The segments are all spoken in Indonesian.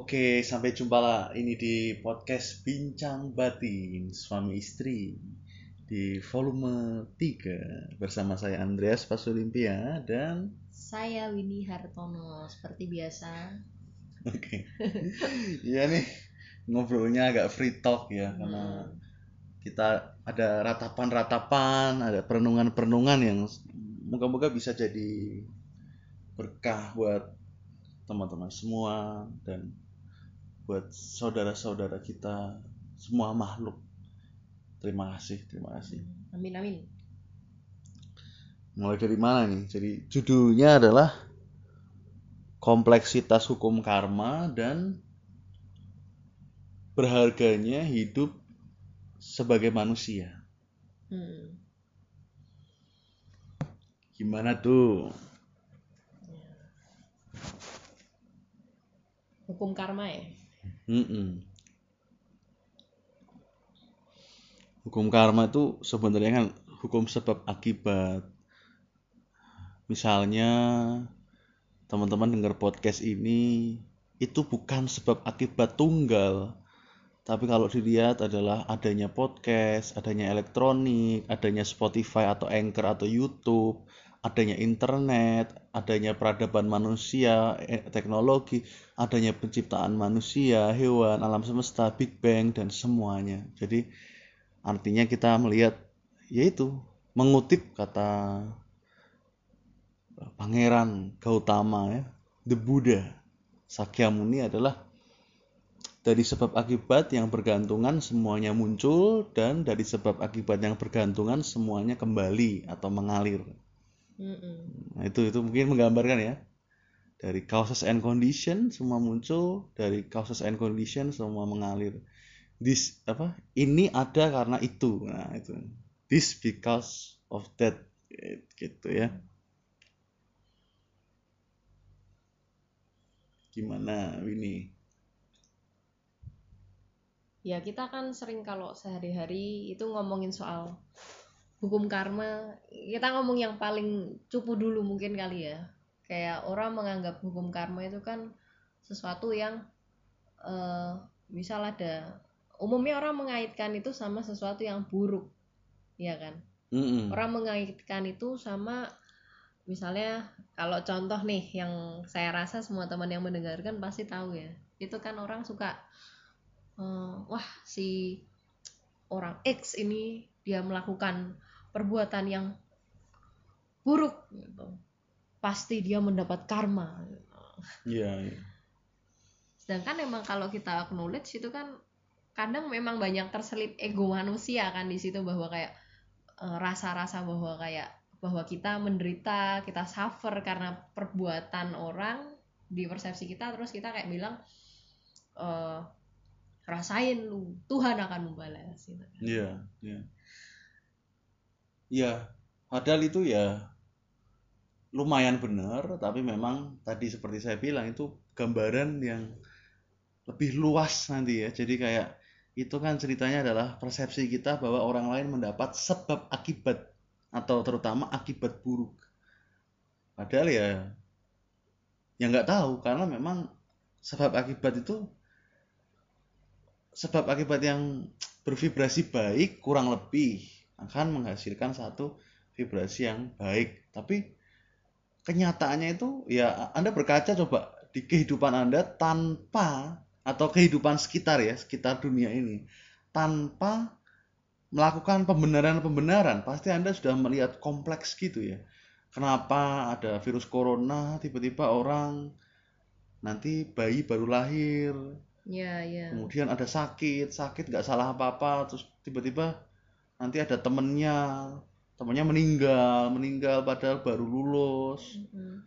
Oke, sampai jumpa lah ini di podcast Bincang Batin Suami Istri di volume 3 bersama saya Andreas Pasulimpia dan Saya Winnie Hartono seperti biasa. oke. Iya nih ngobrolnya agak free talk ya karena Hmm. kita ada ratapan-ratapan, ada perenungan-perenungan yang moga-moga bisa jadi berkah buat teman-teman semua dan buat saudara-saudara kita semua makhluk. Terima kasih, terima kasih. Amin amin. Mulai dari mana nih? Jadi judulnya adalah kompleksitas hukum karma dan berharganya hidup sebagai manusia. Hmm. Gimana tuh? Hukum karma ya. Mm-mm. Hukum karma itu sebenarnya kan hukum sebab akibat. Misalnya teman-teman dengar podcast ini itu bukan sebab akibat tunggal. Tapi kalau dilihat adalah adanya podcast, adanya elektronik, adanya Spotify atau Anchor atau YouTube, adanya internet, adanya peradaban manusia, eh, teknologi, adanya penciptaan manusia, hewan, alam semesta, Big Bang dan semuanya. Jadi artinya kita melihat yaitu mengutip kata Pangeran Gautama ya, the Buddha Sakyamuni adalah dari sebab akibat yang bergantungan semuanya muncul dan dari sebab akibat yang bergantungan semuanya kembali atau mengalir. Mm-mm. Nah, itu itu mungkin menggambarkan ya. Dari causes and condition semua muncul, dari causes and condition semua mengalir. This apa? Ini ada karena itu. Nah, itu. This because of that gitu ya. Gimana ini? Ya kita kan sering kalau sehari-hari itu ngomongin soal hukum karma. Kita ngomong yang paling cupu dulu mungkin kali ya. Kayak orang menganggap hukum karma itu kan sesuatu yang eh misal ada umumnya orang mengaitkan itu sama sesuatu yang buruk. Ya kan? Mm-mm. orang mengaitkan itu sama misalnya kalau contoh nih yang saya rasa semua teman yang mendengarkan pasti tahu ya itu kan orang suka eh, wah si orang X ini dia melakukan perbuatan yang buruk gitu pasti dia mendapat karma gitu. Iya, iya. sedangkan emang kalau kita acknowledge itu kan kadang memang banyak terselip ego manusia kan di situ bahwa kayak eh, rasa-rasa bahwa kayak bahwa kita menderita kita suffer karena perbuatan orang di persepsi kita terus kita kayak bilang eh, rasain lu Tuhan akan membalas gitu. Iya, iya. Iya, padahal itu ya lumayan benar, tapi memang tadi seperti saya bilang itu gambaran yang lebih luas nanti ya. Jadi kayak itu kan ceritanya adalah persepsi kita bahwa orang lain mendapat sebab akibat atau terutama akibat buruk. Padahal ya ya nggak tahu karena memang sebab akibat itu sebab akibat yang bervibrasi baik kurang lebih akan menghasilkan satu vibrasi yang baik. Tapi kenyataannya itu ya Anda berkaca coba di kehidupan Anda tanpa atau kehidupan sekitar ya, sekitar dunia ini tanpa melakukan pembenaran-pembenaran, pasti Anda sudah melihat kompleks gitu ya. Kenapa ada virus corona, tiba-tiba orang nanti bayi baru lahir, ya ya kemudian ada sakit sakit nggak salah apa apa terus tiba-tiba nanti ada temennya temennya meninggal meninggal padahal baru lulus Mm-mm.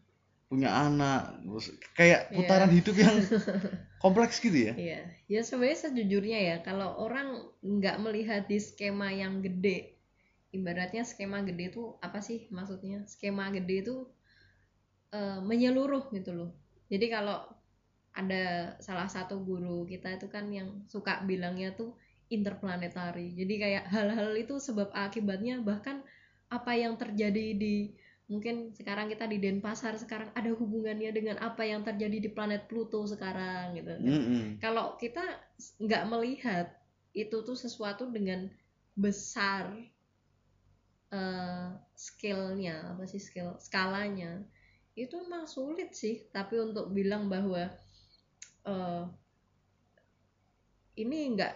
punya anak terus kayak Iya. putaran hidup yang kompleks gitu ya Iya, ya sebenarnya sejujurnya ya kalau orang nggak melihat di skema yang gede, ibaratnya skema gede itu apa sih maksudnya? Skema gede itu eh, menyeluruh gitu loh. Jadi kalau ada salah satu guru kita itu kan yang suka bilangnya tuh interplanetary. Jadi kayak hal-hal itu sebab akibatnya bahkan apa yang terjadi di mungkin sekarang kita di Denpasar sekarang ada hubungannya dengan apa yang terjadi di planet Pluto sekarang gitu Mm-mm. kalau kita nggak melihat itu tuh sesuatu dengan besar eh skillnya apa sih skill skalanya itu emang sulit sih tapi untuk bilang bahwa eh ini nggak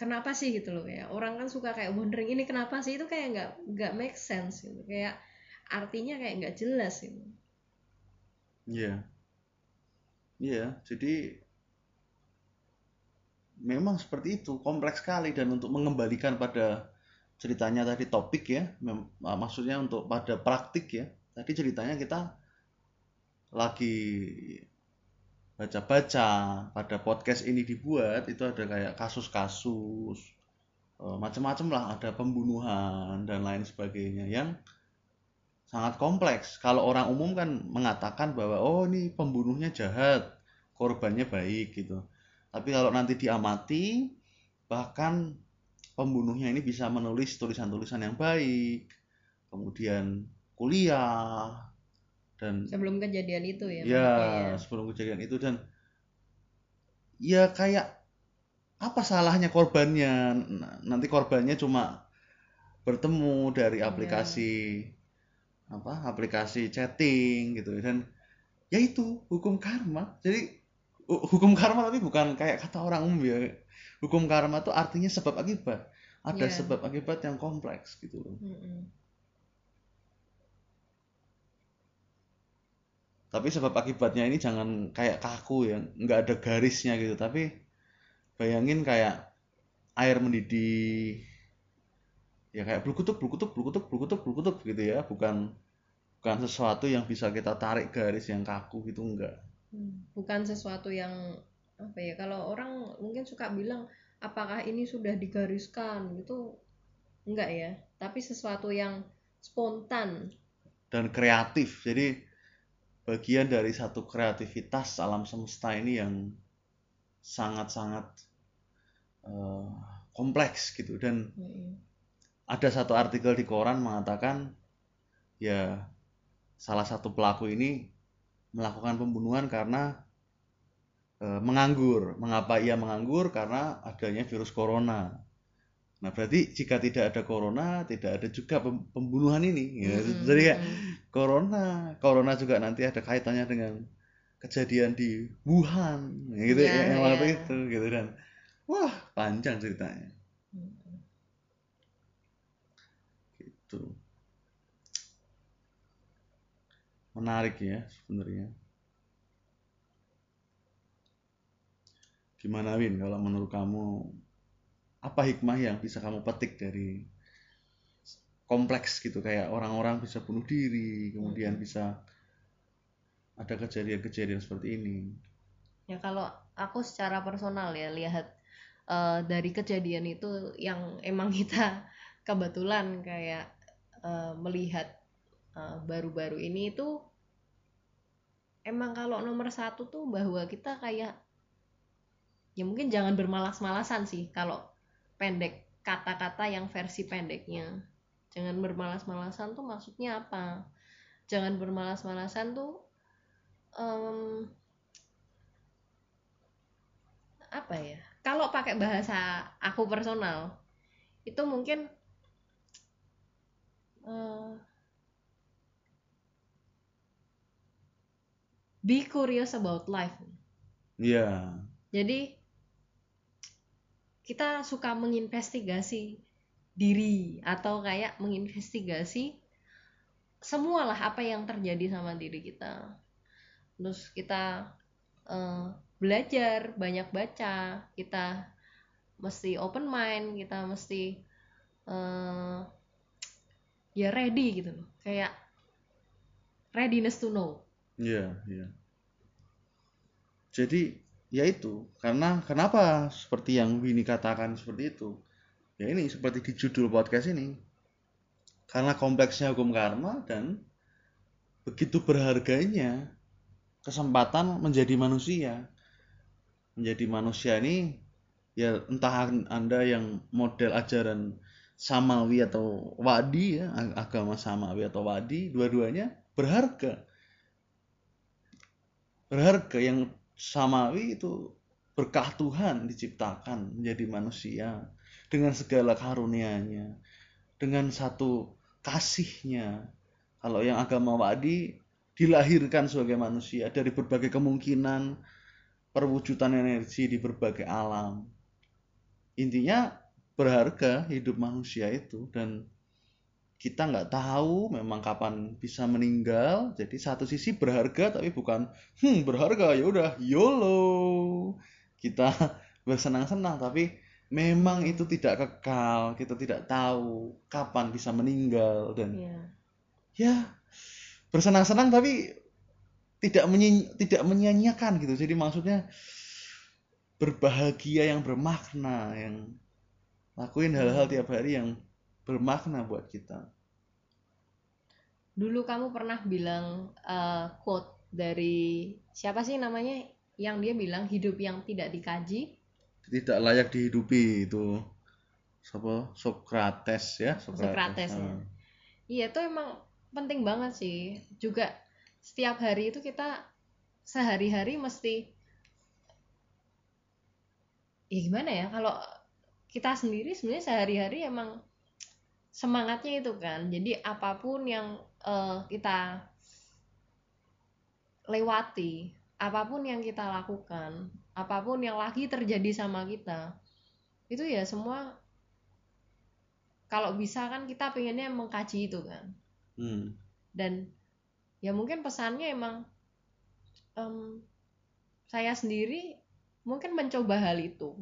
kenapa sih gitu loh ya orang kan suka kayak wondering ini kenapa sih itu kayak nggak nggak make sense gitu kayak artinya kayak nggak jelas gitu Iya. Iya, jadi memang seperti itu, kompleks sekali dan untuk mengembalikan pada ceritanya tadi topik ya, mem- maksudnya untuk pada praktik ya. Tadi ceritanya kita lagi baca-baca pada podcast ini dibuat itu ada kayak kasus-kasus eh, macam-macam lah, ada pembunuhan dan lain sebagainya yang sangat kompleks. Kalau orang umum kan mengatakan bahwa oh ini pembunuhnya jahat, korbannya baik gitu. Tapi kalau nanti diamati, bahkan pembunuhnya ini bisa menulis tulisan-tulisan yang baik, kemudian kuliah dan sebelum kejadian itu ya ya maksudnya ya. sebelum kejadian itu dan ya kayak apa salahnya korbannya nanti korbannya cuma bertemu dari Iya. aplikasi apa aplikasi chatting gitu dan ya itu hukum karma jadi hu- hukum karma tapi bukan kayak kata orang umum ya hukum karma itu artinya sebab akibat ada Iya. sebab akibat yang kompleks gitu loh Mm-mm. Tapi sebab akibatnya ini jangan kayak kaku ya nggak ada garisnya gitu. Tapi bayangin kayak air mendidih ya kayak berkutub berkutub berkutub berkutub berkutub gitu ya. Bukan bukan sesuatu yang bisa kita tarik garis yang kaku gitu enggak Hmm, bukan sesuatu yang apa ya kalau orang mungkin suka bilang apakah ini sudah digariskan? Gitu enggak ya. Tapi sesuatu yang spontan. Dan kreatif. Jadi bagian dari satu kreativitas alam semesta ini yang sangat-sangat eh, kompleks gitu dan Mm-mm. ada satu artikel di koran mengatakan ya salah satu pelaku ini melakukan pembunuhan karena eh, menganggur. Mengapa ia menganggur? Karena adanya virus corona. Nah, berarti jika tidak ada corona, tidak ada juga pem- pembunuhan ini. Ya, Mm-mm, jadi kayak mm-mm. corona, corona juga nanti ada kaitannya dengan kejadian di Wuhan, ya gitu Ya, yang waktu ya. itu gitu dan wah panjang ceritanya. Mm-mm. Gitu. Menarik ya sebenarnya. Gimana Win kalau menurut kamu apa hikmah yang bisa kamu petik dari kompleks gitu? Kayak orang-orang bisa bunuh diri, kemudian bisa ada kejadian-kejadian seperti ini. ya kalau aku secara personal ya lihat eh, dari kejadian itu yang emang kita kebetulan kayak eh, melihat eh, baru-baru ini itu emang kalau nomor satu tuh bahwa kita kayak ya mungkin jangan bermalas-malasan sih. Kalau pendek kata-kata yang versi pendeknya. Jangan bermalas-malasan tuh maksudnya apa? Jangan bermalas-malasan tuh em, apa ya? Kalau pakai bahasa aku personal itu mungkin eh, be curious about life. Iya, jadi kita suka menginvestigasi diri atau kayak menginvestigasi semualah apa yang terjadi sama diri kita. Terus kita eh, belajar, banyak baca, kita mesti open mind, kita mesti eh, ya ready gitu loh. Kayak readiness to know. iya, iya. Jadi ya itu karena kenapa seperti yang Winnie katakan seperti itu? Ya ini seperti di judul podcast ini. Karena kompleksnya hukum karma dan begitu berharganya kesempatan menjadi manusia. Menjadi manusia ini ya entah anda yang model ajaran samawi atau wadi ya agama samawi atau wadi dua-duanya berharga. Berharga yang samawi itu berkah Tuhan diciptakan menjadi manusia dengan segala karunia-Nya dengan satu kasihnya. Kalau yang agama wadi dilahirkan sebagai manusia dari berbagai kemungkinan perwujudan energi di berbagai alam. Intinya berharga hidup manusia itu dan kita nggak tahu memang kapan bisa meninggal. Jadi satu sisi berharga tapi bukan hmm berharga ya udah yolo. Kita bersenang-senang tapi memang itu tidak kekal. Kita tidak tahu kapan bisa meninggal dan Iya. ya bersenang-senang tapi tidak menyi tidak menyia-nyiakan gitu. Jadi maksudnya berbahagia yang bermakna yang lakuin hal-hal tiap hari yang bermakna buat kita Dulu kamu pernah bilang eh, quote dari siapa sih namanya yang dia bilang hidup yang tidak dikaji tidak layak dihidupi itu siapa Socrates ya Socrates, ya. Ah. Iya itu emang penting banget sih. Juga setiap hari itu kita sehari-hari mesti ya gimana ya kalau kita sendiri sebenarnya sehari-hari emang semangatnya itu kan. Jadi apa pun yang eh, kita lewati, apa pun yang kita lakukan, apa pun yang lagi terjadi sama kita, itu ya semua kalau bisa kan kita pengennya mengkaji itu kan Hmm. dan ya mungkin pesannya emang em, saya sendiri mungkin mencoba hal itu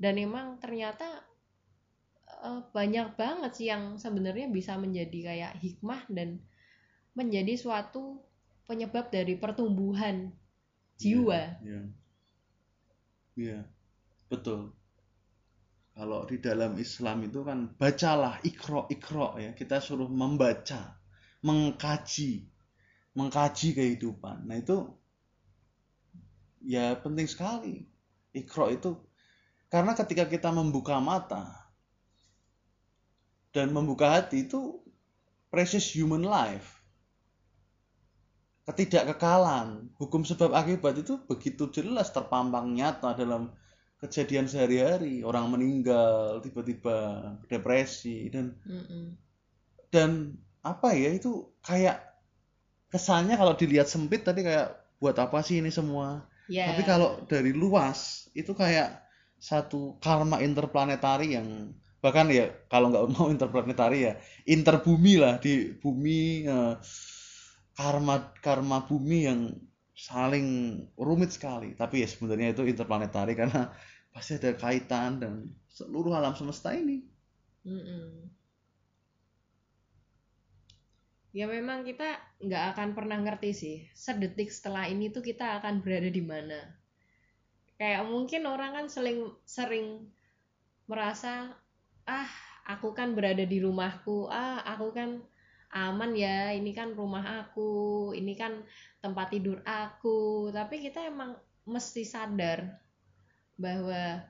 dan emang ternyata eh, banyak banget sih yang sebenarnya bisa menjadi kayak hikmah dan menjadi suatu penyebab dari pertumbuhan jiwa Iya. Iya. Betul. Kalau di dalam Islam itu kan bacalah ikro ikro ya. Kita suruh membaca, mengkaji, mengkaji kehidupan. Nah itu ya penting sekali. Ikro itu karena ketika kita membuka mata dan membuka hati itu precious human life. Ketidakkekalan. Hukum sebab akibat itu begitu jelas terpampang nyata dalam kejadian sehari-hari. Orang meninggal tiba-tiba depresi dan Mm-mm. dan apa ya itu kayak kesannya kalau dilihat sempit tadi kayak buat apa sih ini semua? Ya. Tapi kalau dari luas itu kayak satu karma interplanetari yang bahkan ya kalau nggak mau interplanetari ya interbumi lah di bumi eh, karma karma bumi yang saling rumit sekali tapi ya sebenarnya itu interplanetari karena pasti ada kaitan dan seluruh alam semesta ini Mm-mm. Ya memang kita nggak akan pernah ngerti sih sedetik setelah ini tuh kita akan berada di mana. Kayak mungkin orang kan sering sering merasa ah aku kan berada di rumahku, ah aku kan aman ya, ini kan rumah aku, ini kan tempat tidur aku. Tapi kita emang mesti sadar bahwa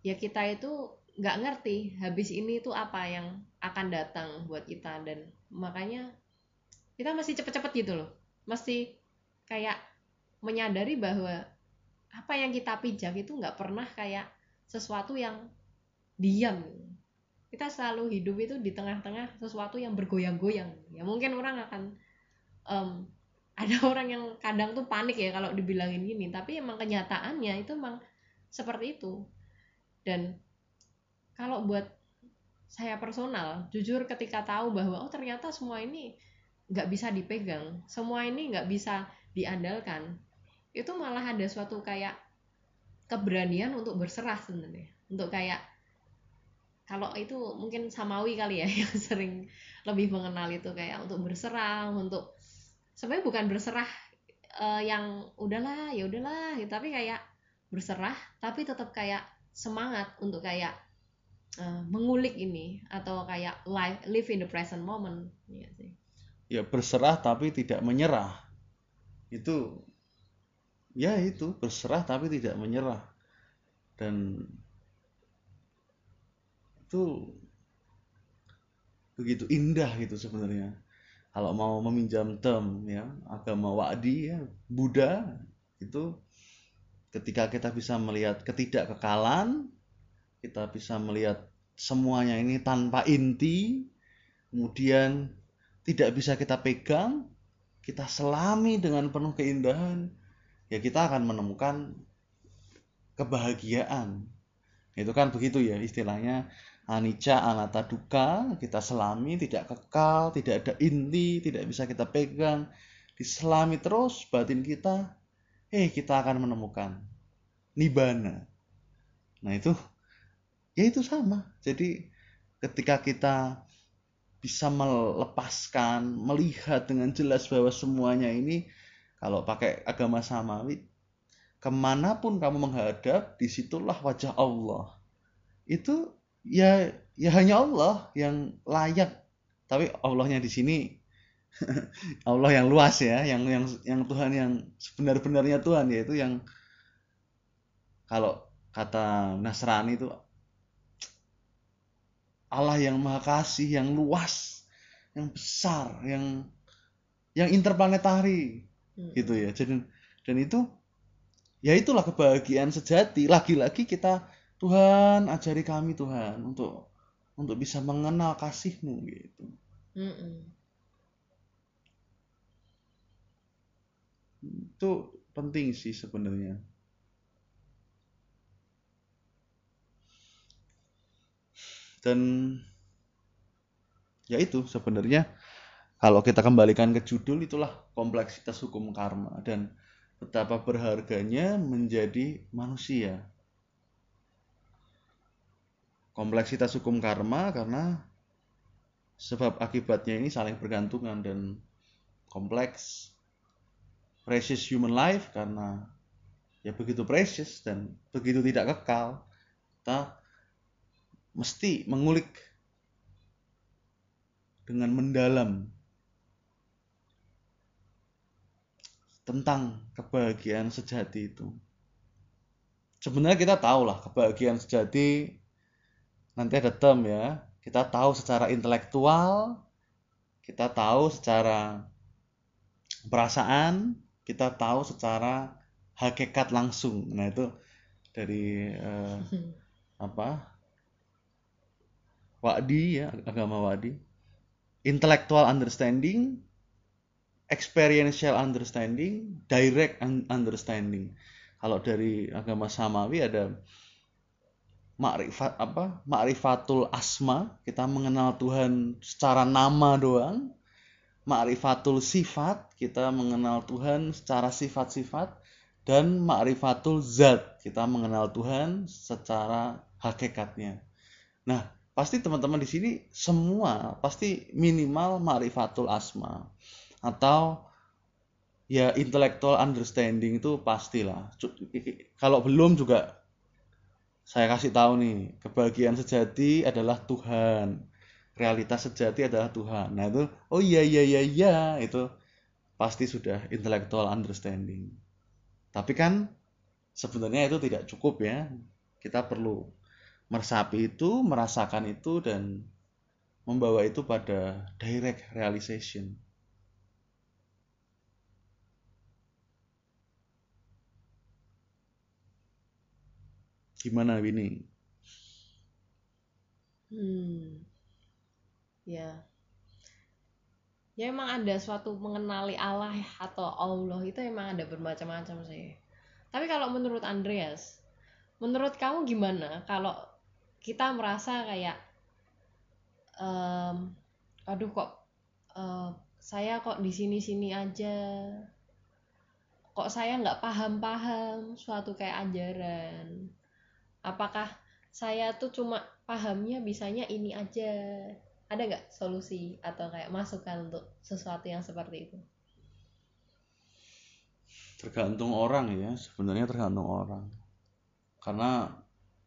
ya kita itu nggak ngerti habis ini tuh apa yang akan datang buat kita. Dan makanya kita mesti cepet-cepet gitu loh. Mesti kayak menyadari bahwa apa yang kita pijak itu nggak pernah kayak sesuatu yang diam. Kita selalu hidup itu di tengah-tengah sesuatu yang bergoyang-goyang. Ya mungkin orang akan em, ada orang yang kadang tuh panik ya kalau dibilangin gini. Tapi emang kenyataannya itu emang seperti itu. Dan kalau buat saya personal jujur ketika tahu bahwa oh ternyata semua ini nggak bisa dipegang semua ini nggak bisa diandalkan itu malah ada suatu kayak keberanian untuk berserah sebenarnya. Untuk kayak kalau itu mungkin samawi kali ya yang sering lebih mengenal itu kayak untuk berserah untuk sebenarnya bukan berserah eh, yang udahlah ya udahlah gitu, tapi kayak berserah tapi tetap kayak semangat untuk kayak eh, mengulik ini atau kayak live live in the present moment Iya sih. ya berserah tapi tidak menyerah itu ya itu berserah tapi tidak menyerah dan itu begitu indah gitu sebenarnya. Kalau mau meminjam term ya agama Wa'di ya Buddha itu ketika kita bisa melihat ketidakkekalan kita bisa melihat semuanya ini tanpa inti kemudian tidak bisa kita pegang kita selami dengan penuh keindahan ya kita akan menemukan kebahagiaan. Itu kan begitu ya istilahnya anicca anata duka kita selami tidak kekal tidak ada inti tidak bisa kita pegang. Diselami terus batin kita eh kita akan menemukan nibana nah itu ya itu sama. Jadi ketika kita bisa melepaskan melihat dengan jelas bahwa semuanya ini kalau pakai agama samawi ke mana pun kamu menghadap di situlah wajah Allah. Itu ya ya hanya Allah yang layak. Tapi Allahnya di sini Allah yang luas ya yang yang yang Tuhan yang sebenar-benarnya Tuhan yaitu yang kalau kata Nasrani itu Allah yang maha kasih yang luas yang besar yang yang interplanetari hmm. gitu ya. Dan dan itu ya itulah kebahagiaan sejati. Lagi-lagi kita Tuhan ajari kami Tuhan untuk untuk bisa mengenal kasihmu gitu. Mm -mm. Itu penting sih sebenarnya. Dan ya itu sebenarnya kalau kita kembalikan ke judul itulah kompleksitas hukum karma dan betapa berharganya menjadi manusia kompleksitas hukum karma karena sebab akibatnya ini saling bergantungan dan kompleks precious human life karena ya begitu precious dan begitu tidak kekal kita mesti mengulik dengan mendalam tentang kebahagiaan sejati itu. Sebenarnya kita tahu lah kebahagiaan sejati nanti ada term ya. Kita tahu secara intelektual kita tahu secara perasaan kita tahu secara hakikat langsung. Nah itu dari uh, apa? Wadi ya agama Wadi. Intellectual understanding experiential understanding direct understanding. Kalau dari agama Samawi ada makrifat apa makrifatul asma kita mengenal Tuhan secara nama doang. Makrifatul sifat kita mengenal Tuhan secara sifat-sifat. Dan makrifatul zat kita mengenal Tuhan secara hakikatnya. Nah pasti teman-teman di sini semua pasti minimal makrifatul asma. Atau ya intellectual understanding itu pastilah. Kalau belum juga saya kasih tahu nih, kebahagiaan sejati adalah Tuhan. Realitas sejati adalah Tuhan. Nah itu, oh iya iya iya iya, itu pasti sudah intellectual understanding. Tapi kan sebenarnya itu tidak cukup ya. Kita perlu meresapi itu, merasakan itu dan membawa itu pada direct realization. Gimana Winnie? Hmm. Ya. Ya emang ada suatu mengenali Allah atau Allah itu emang ada bermacam-macam sih. Tapi kalau menurut Andreas, menurut kamu gimana kalau kita merasa kayak um, aduh kok uh, saya kok di sini-sini aja kok saya nggak paham-paham suatu kayak ajaran apakah saya tuh cuma pahamnya bisanya ini aja? Ada nggak solusi atau kayak masukan untuk sesuatu yang seperti itu? Tergantung orang ya sebenarnya tergantung orang. Karena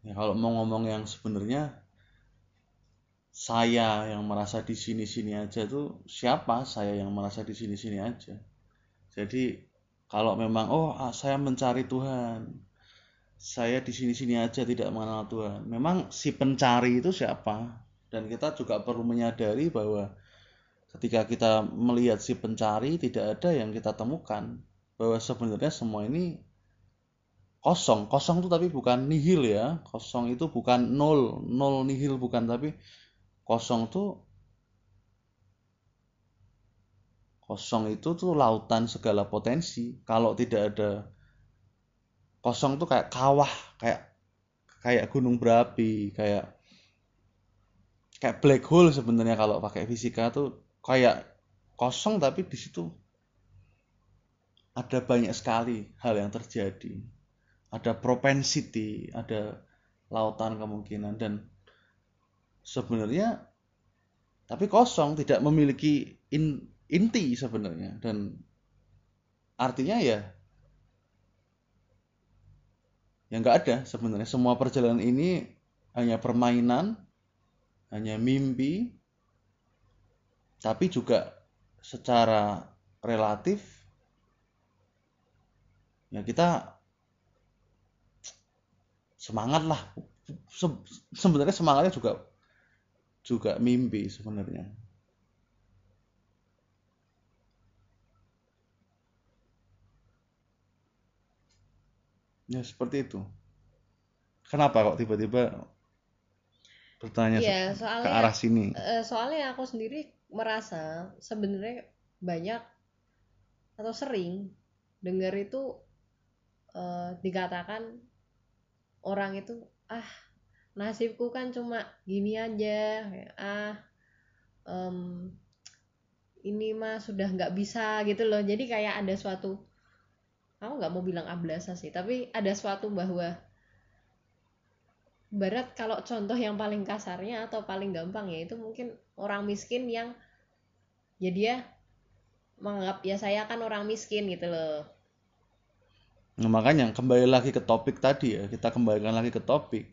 ya kalau mau ngomong yang sebenarnya saya yang merasa di sini sini aja tuh siapa? Saya yang merasa di sini sini aja. Jadi kalau memang oh ah, saya mencari Tuhan saya di sini-sini aja tidak mengenal Tuhan. Memang si pencari itu siapa? dan kita juga perlu menyadari bahwa ketika kita melihat si pencari tidak ada yang kita temukan bahwa sebenarnya semua ini kosong kosong itu tapi bukan nihil ya kosong itu bukan nol nol nihil bukan tapi kosong tuh kosong itu tuh lautan segala potensi kalau tidak ada kosong tuh kayak kawah kayak kayak gunung berapi kayak kayak black hole sebenarnya kalau pakai fisika tuh kayak kosong tapi di situ ada banyak sekali hal yang terjadi. Ada propensity ada lautan kemungkinan dan sebenarnya tapi kosong tidak memiliki in, inti sebenarnya dan artinya ya yang nggak ada sebenarnya. Semua perjalanan ini hanya permainan hanya mimpi tapi juga secara relatif ya kita semangat lah. Se sebenarnya semangatnya juga juga mimpi sebenarnya ya seperti itu. Kenapa kok tiba-tiba bertanya ke soalnya arah sini? eh, soalnya aku sendiri merasa sebenarnya banyak atau sering dengar itu eh, dikatakan orang itu ah nasibku kan cuma gini aja. Ah em, ini mah sudah nggak bisa gitu loh. Jadi kayak ada suatu aku nggak mau bilang ablasa sih tapi ada suatu bahwa barat kalau contoh yang paling kasarnya atau paling gampang ya itu mungkin orang miskin yang ya dia menganggap ya saya kan orang miskin gitu loh Nah, makanya kembali lagi ke topik tadi ya, kita kembalikan lagi ke topik.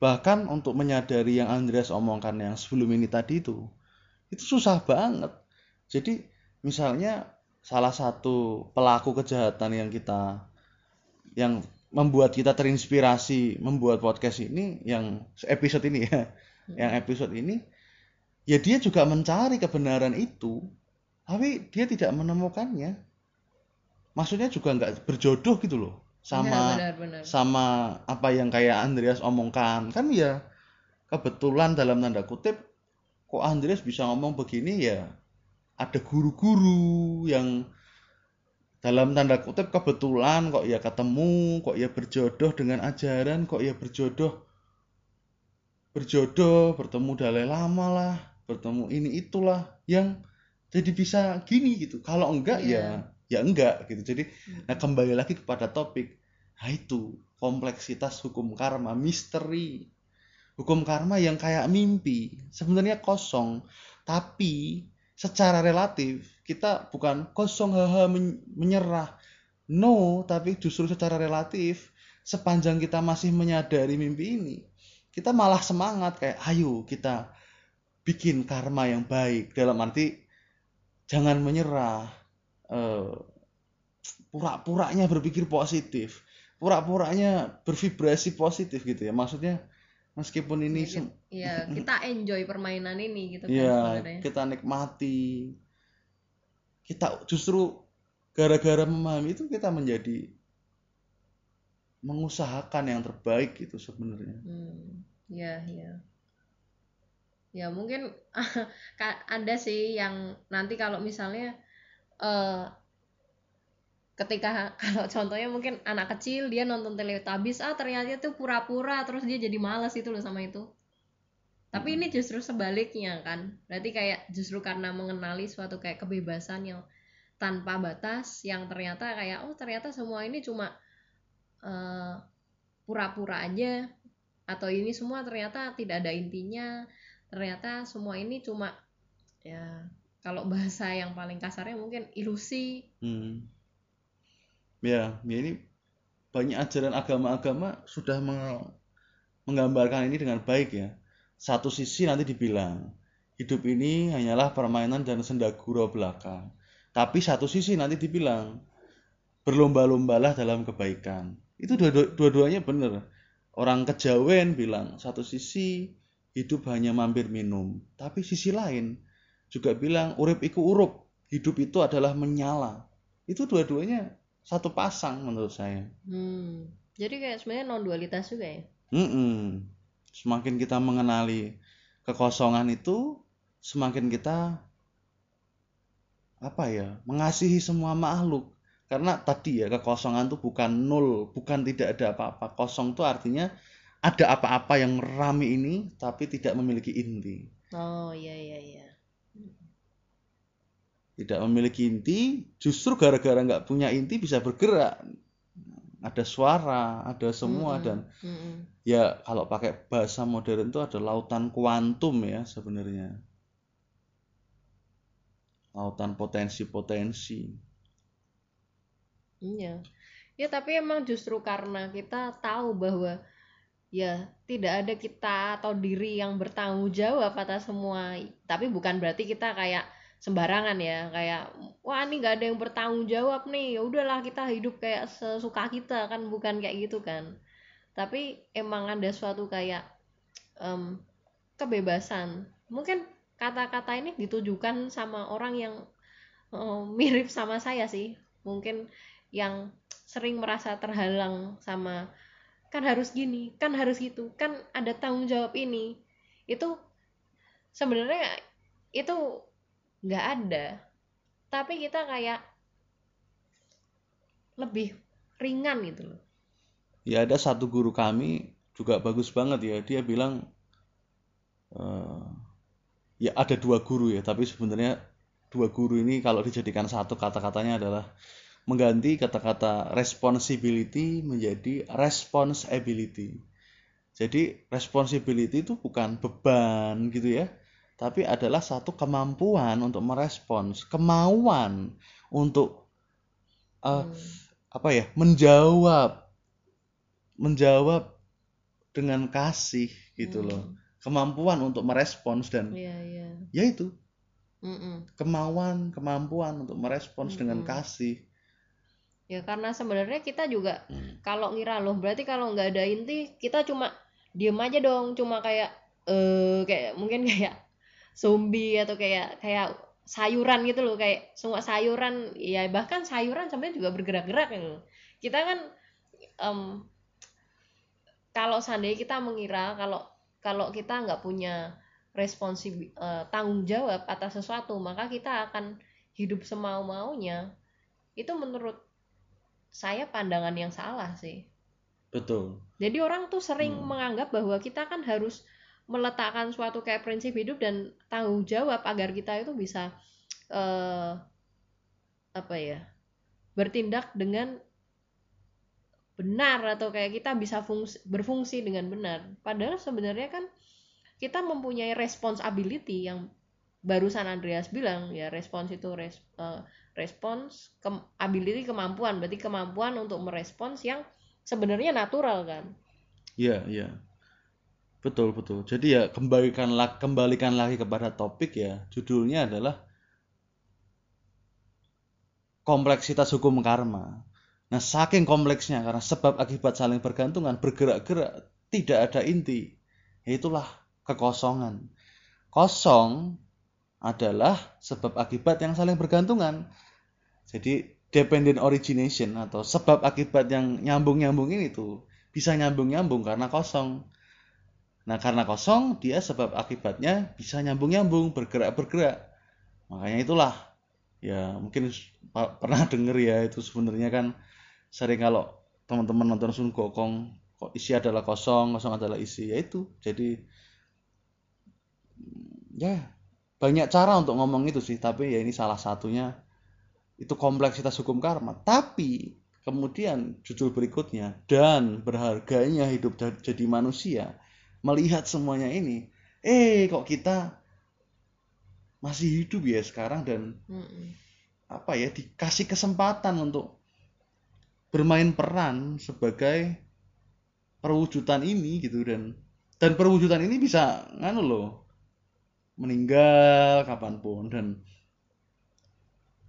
Bahkan untuk menyadari yang Andreas omongkan yang sebelum ini tadi itu, itu susah banget. Jadi misalnya salah satu pelaku kejahatan yang kita yang membuat kita terinspirasi membuat podcast ini yang episode ini ya, yang episode ini ya dia juga mencari kebenaran itu tapi dia tidak menemukannya. Maksudnya juga nggak berjodoh gitu loh sama benar, benar. sama apa yang kayak Andreas omongkan. Kan ya kebetulan dalam tanda kutip kok Andreas bisa ngomong begini ya ada guru-guru yang dalam tanda kutip kebetulan kok ya ketemu kok ya berjodoh dengan ajaran kok ya berjodoh berjodoh bertemu Dalai Lama lah bertemu ini itulah yang jadi bisa gini gitu. Kalau enggak Iya. ya ya enggak gitu. Jadi nah kembali lagi kepada topik nah itu kompleksitas hukum karma misteri hukum karma yang kayak mimpi. Sebenarnya kosong tapi secara relatif kita bukan kosong haha men- menyerah. No tapi justru secara relatif sepanjang kita masih menyadari mimpi ini kita malah semangat kayak ayo kita bikin karma yang baik. Dalam arti jangan menyerah eh, pura-puranya berpikir positif pura-puranya bervibrasi positif gitu ya. Maksudnya meskipun ini Ya, ya kita enjoy permainan ini gitu kan ya sebenarnya. kita nikmati kita justru gara-gara memahami itu kita menjadi mengusahakan yang terbaik gitu sebenarnya Hmm, ya, ya. Ya mungkin ada sih yang nanti kalau misalnya eh ketika kalau contohnya mungkin anak kecil dia nonton Teletubbies ah ternyata itu pura-pura terus dia jadi malas itu loh sama itu. Tapi ini justru sebaliknya kan. Berarti kayak justru karena mengenali suatu kayak kebebasan yang tanpa batas yang ternyata kayak oh ternyata semua ini cuma eh, pura-pura aja atau ini semua ternyata tidak ada intinya ternyata semua ini cuma ya kalau bahasa yang paling kasarnya mungkin ilusi Hmm. Ya, ya ini banyak ajaran agama-agama sudah meng- menggambarkan ini dengan baik ya. Satu sisi nanti dibilang hidup ini hanyalah permainan dan senda gurau belaka. Tapi satu sisi nanti dibilang berlomba-lombalah dalam kebaikan. Itu dua- dua- dua-duanya benar. orang kejawen bilang satu sisi hidup hanya mampir minum tapi sisi lain juga bilang urip iku urup hidup itu adalah menyala itu dua-duanya satu pasang menurut saya Hmm. Jadi kayak sebenarnya non dualitas juga ya. Mm-mm. semakin kita mengenali kekosongan itu semakin kita apa ya mengasihi semua makhluk karena tadi ya kekosongan itu bukan nol bukan tidak ada apa-apa kosong itu artinya ada apa-apa yang rame ini tapi tidak memiliki inti Oh iya iya iya. Tidak memiliki inti justru gara-gara nggak punya inti bisa bergerak ada suara ada semua Mm-mm. dan Mm-mm. ya kalau pakai bahasa modern itu ada lautan kuantum ya sebenarnya lautan potensi-potensi Iya. Ya tapi emang justru karena kita tahu bahwa ya tidak ada kita atau diri yang bertanggung jawab atas semua. Tapi bukan berarti kita kayak sembarangan ya, kayak wah ini nggak ada yang bertanggung jawab nih. Ya udahlah kita hidup kayak sesuka kita kan bukan kayak gitu kan. Tapi emang ada suatu kayak em, kebebasan. Mungkin kata-kata ini ditujukan sama orang yang eh, mirip sama saya sih. Mungkin yang sering merasa terhalang sama kan harus gini, kan harus gitu, kan ada tanggung jawab ini. Itu sebenarnya itu nggak ada. Tapi kita kayak lebih ringan gitu loh. ya ada satu guru kami juga bagus banget ya dia bilang eh, ya ada dua guru ya tapi sebenarnya dua guru ini kalau dijadikan satu kata-katanya adalah mengganti kata-kata responsibility menjadi responsibility jadi responsibility itu bukan beban gitu ya tapi adalah satu kemampuan untuk merespons kemauan untuk eh, Hmm. apa ya menjawab menjawab dengan kasih gitu Hmm. loh kemampuan untuk merespons dan Iya, iya. ya itu Mm-mm. kemauan kemampuan untuk merespons dengan Mm-mm. kasih Ya karena sebenarnya kita juga Hmm. kalau ngira loh berarti kalau nggak ada inti kita cuma diem aja dong cuma kayak eh kayak mungkin kayak zombie atau kayak kayak sayuran gitu loh kayak semua sayuran ya bahkan sayuran sebenarnya juga bergerak-gerak gitu loh. kita kan em, kalau seandainya kita mengira kalau kalau kita nggak punya responsi eh, tanggung jawab atas sesuatu maka kita akan hidup semau maunya itu menurut saya pandangan yang salah sih betul jadi orang tuh sering Hmm. menganggap bahwa kita kan harus meletakkan suatu kayak prinsip hidup dan tanggung jawab agar kita itu bisa eh apa ya bertindak dengan benar atau kayak kita bisa fungsi, berfungsi dengan benar. Padahal sebenarnya kan kita mempunyai responsibility yang barusan Andreas bilang ya respons itu res, eh, respons kem, ability kemampuan berarti kemampuan untuk merespons yang sebenarnya natural kan. ya ya betul betul. Jadi ya kembalikan kembalikan lagi kepada topik ya. Judulnya adalah kompleksitas hukum karma. Nah saking kompleksnya karena sebab akibat saling bergantungan bergerak-gerak tidak ada inti itulah kekosongan. Kosong adalah sebab akibat yang saling bergantungan. Jadi dependent origination atau sebab akibat yang nyambung-nyambung ini tuh bisa nyambung-nyambung karena kosong. Nah, karena kosong dia sebab akibatnya bisa nyambung-nyambung, bergerak-bergerak. Makanya itulah ya mungkin pernah denger ya itu sebenarnya kan sering kalau teman-teman nonton Sun Gokong isi adalah kosong, kosong adalah isi. Ya itu. Jadi ya banyak cara untuk ngomong itu sih, tapi ya ini salah satunya itu kompleksitas hukum karma. Tapi kemudian judul berikutnya dan berharganya hidup jadi manusia melihat semuanya ini, eh kok kita masih hidup ya sekarang dan Mm-mm. apa ya dikasih kesempatan untuk bermain peran sebagai perwujudan ini gitu dan dan perwujudan ini bisa nganu loh meninggal kapan pun dan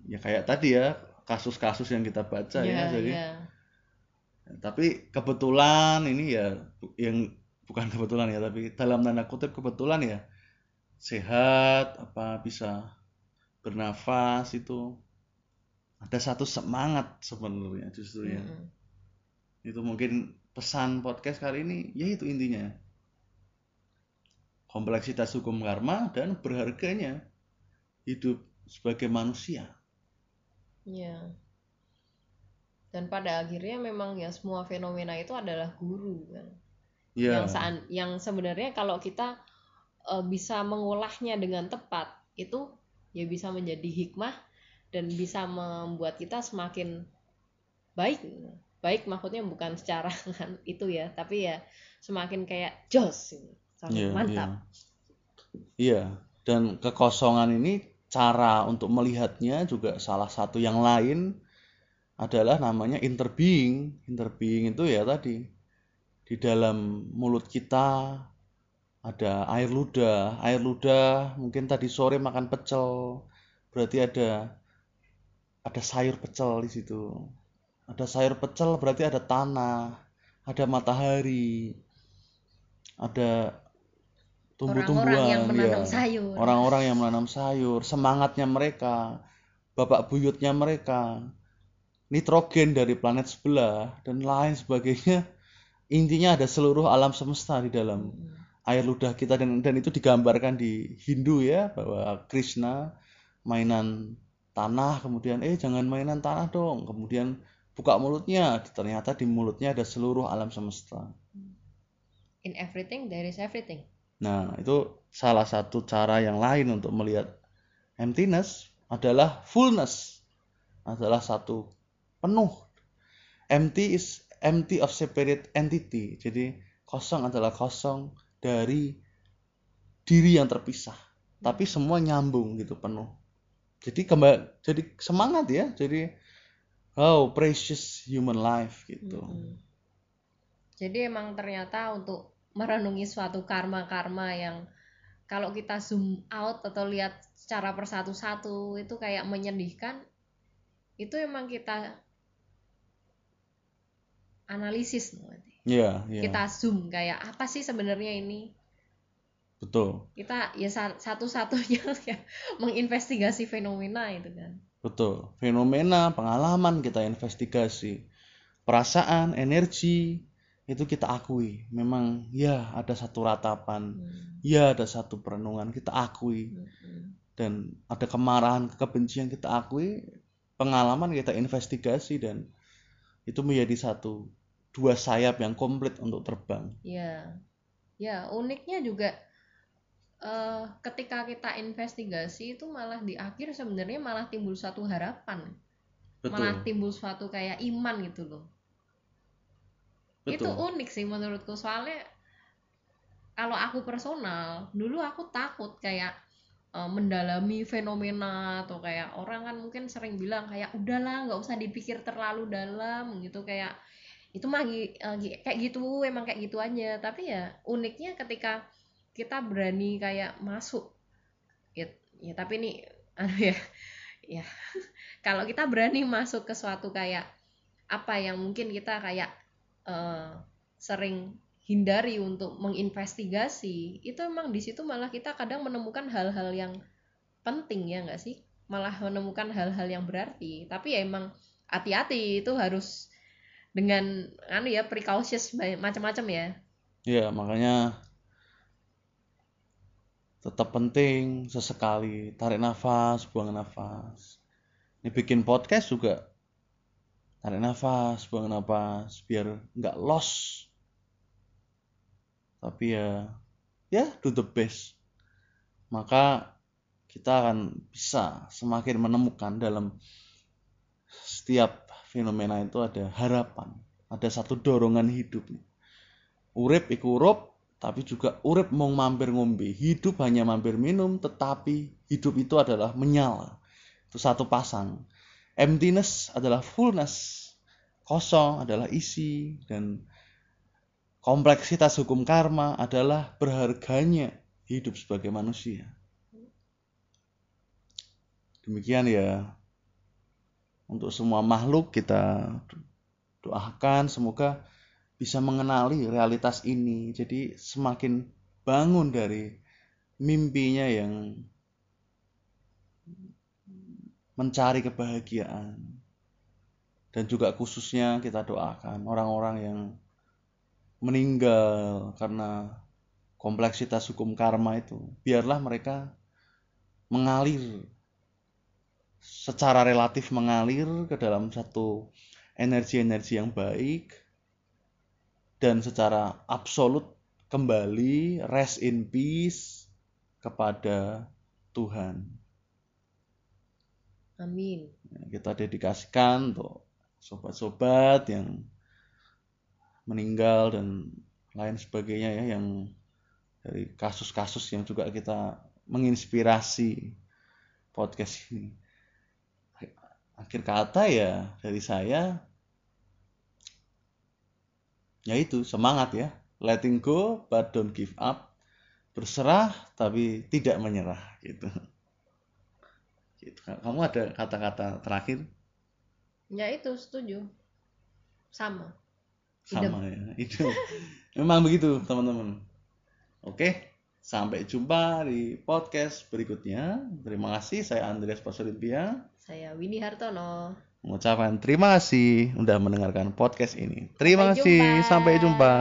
ya kayak tadi ya kasus-kasus yang kita baca ya, Ya, jadi ya. tapi kebetulan ini ya yang bukan kebetulan ya tapi dalam tanda kutip kebetulan ya sehat apa bisa bernafas itu ada satu semangat sebenarnya justru ya Mm-mm. itu mungkin pesan podcast kali ini ya itu intinya kompleksitas hukum karma dan berharganya hidup sebagai manusia Iya. Dan pada akhirnya memang ya semua fenomena itu adalah guru kan. Ya Yang saan- yang sebenarnya kalau kita eh, bisa mengolahnya dengan tepat itu ya bisa menjadi hikmah dan bisa membuat kita semakin baik. Baik maksudnya bukan secara itu ya, tapi ya semakin kayak jos gitu. Semakin Iya, mantap. Iya, dan kekosongan ini cara untuk melihatnya juga salah satu yang lain adalah namanya interbeing. Interbeing itu ya tadi di dalam mulut kita ada air ludah. Air ludah mungkin tadi sore makan pecel, berarti ada ada sayur pecel di situ. Ada sayur pecel berarti ada tanah, ada matahari, ada tumbuh-tumbuhan Orang-orang yang menanam ya. sayur. orang-orang yang menanam sayur, semangatnya mereka, bapak buyutnya mereka, nitrogen dari planet sebelah dan lain sebagainya. Intinya ada seluruh alam semesta di dalam Mm. air ludah kita dan dan itu digambarkan di Hindu ya bahwa Krishna mainan tanah kemudian eh jangan mainan tanah dong kemudian buka mulutnya ternyata di mulutnya ada seluruh alam semesta In everything there is everything. Nah, itu salah satu cara yang lain untuk melihat emptiness adalah fullness. Adalah satu penuh. Empty is empty of separate entity. Jadi kosong adalah kosong dari diri yang terpisah. Tapi semua nyambung gitu penuh. Jadi kembali jadi semangat ya. Jadi oh precious human life gitu. Mm-mm. Jadi emang ternyata untuk merenungi suatu karma-karma yang kalau kita zoom out atau lihat secara persatu-satu itu kayak menyedihkan, itu emang kita analisis. Iya, iya. Kita zoom kayak apa sih sebenarnya ini? Betul. Kita ya sa- satu-satunya ya menginvestigasi fenomena itu kan. Betul. Fenomena, pengalaman kita investigasi. Perasaan, energi itu kita akui. Memang ya ada satu ratapan, Hmm. ya ada satu perenungan kita akui Mm-mm. dan ada kemarahan, kebencian kita akui, pengalaman kita investigasi dan itu menjadi satu dua sayap yang komplit untuk terbang. Ya, ya uniknya juga eh, ketika kita investigasi itu malah di akhir sebenarnya malah timbul suatu harapan, malah Betul. timbul suatu kayak iman gitu loh. Itu Betul. unik sih menurutku soalnya kalau aku personal dulu aku takut kayak eh, mendalami fenomena atau kayak orang kan mungkin sering bilang kayak udahlah nggak usah dipikir terlalu dalam gitu kayak itu mah eh, kayak gitu emang kayak gitu aja. Tapi ya uniknya ketika kita berani kayak masuk. Ya, ya tapi ini anu ya ya. Kalau kita berani masuk ke suatu kayak apa yang mungkin kita kayak eh, sering hindari untuk menginvestigasi itu emang di situ malah kita kadang menemukan hal-hal yang penting ya nggak sih? Malah menemukan hal-hal yang berarti. Tapi ya emang hati-hati itu harus dengan anu ya precautious macam-macam ya Ya, makanya tetap penting sesekali tarik nafas, buang nafas. Ini bikin podcast juga tarik nafas, buang nafas biar nggak lost. Tapi ya ya do the best. Maka kita akan bisa semakin menemukan dalam setiap fenomena itu ada harapan, ada satu dorongan hidup. Urip iku urup, tapi juga urip mau mampir ngombe. Hidup hanya mampir minum, tetapi hidup itu adalah menyala. Itu satu pasang. Emptiness adalah fullness. Kosong adalah isi dan kompleksitas hukum karma adalah berharganya hidup sebagai manusia. Demikian ya. Untuk semua makhluk kita doakan semoga bisa mengenali realitas ini. Jadi semakin bangun dari mimpinya yang mencari kebahagiaan. Dan juga khususnya kita doakan orang-orang yang meninggal karena kompleksitas hukum karma itu. Biarlah mereka mengalir secara relatif mengalir ke dalam satu energi-energi yang baik dan secara absolut kembali rest in peace kepada Tuhan. Amin. Kita dedikasikan untuk sobat-sobat yang meninggal dan lain sebagainya ya yang dari kasus-kasus yang juga kita menginspirasi podcast ini. Akhir kata ya dari saya ya itu semangat ya letting go but don't give up berserah tapi tidak menyerah gitu. gitu. Kamu ada kata-kata terakhir? Ya itu setuju. Sama. Sama ya. Itu memang begitu teman-teman. Oke, sampai jumpa di podcast berikutnya. Terima kasih. Saya Andreas Pasurimpia. Saya Winnie Hartono. Mengucapkan terima kasih sudah mendengarkan podcast ini. Terima Sampai kasih. jumpa. Sampai jumpa.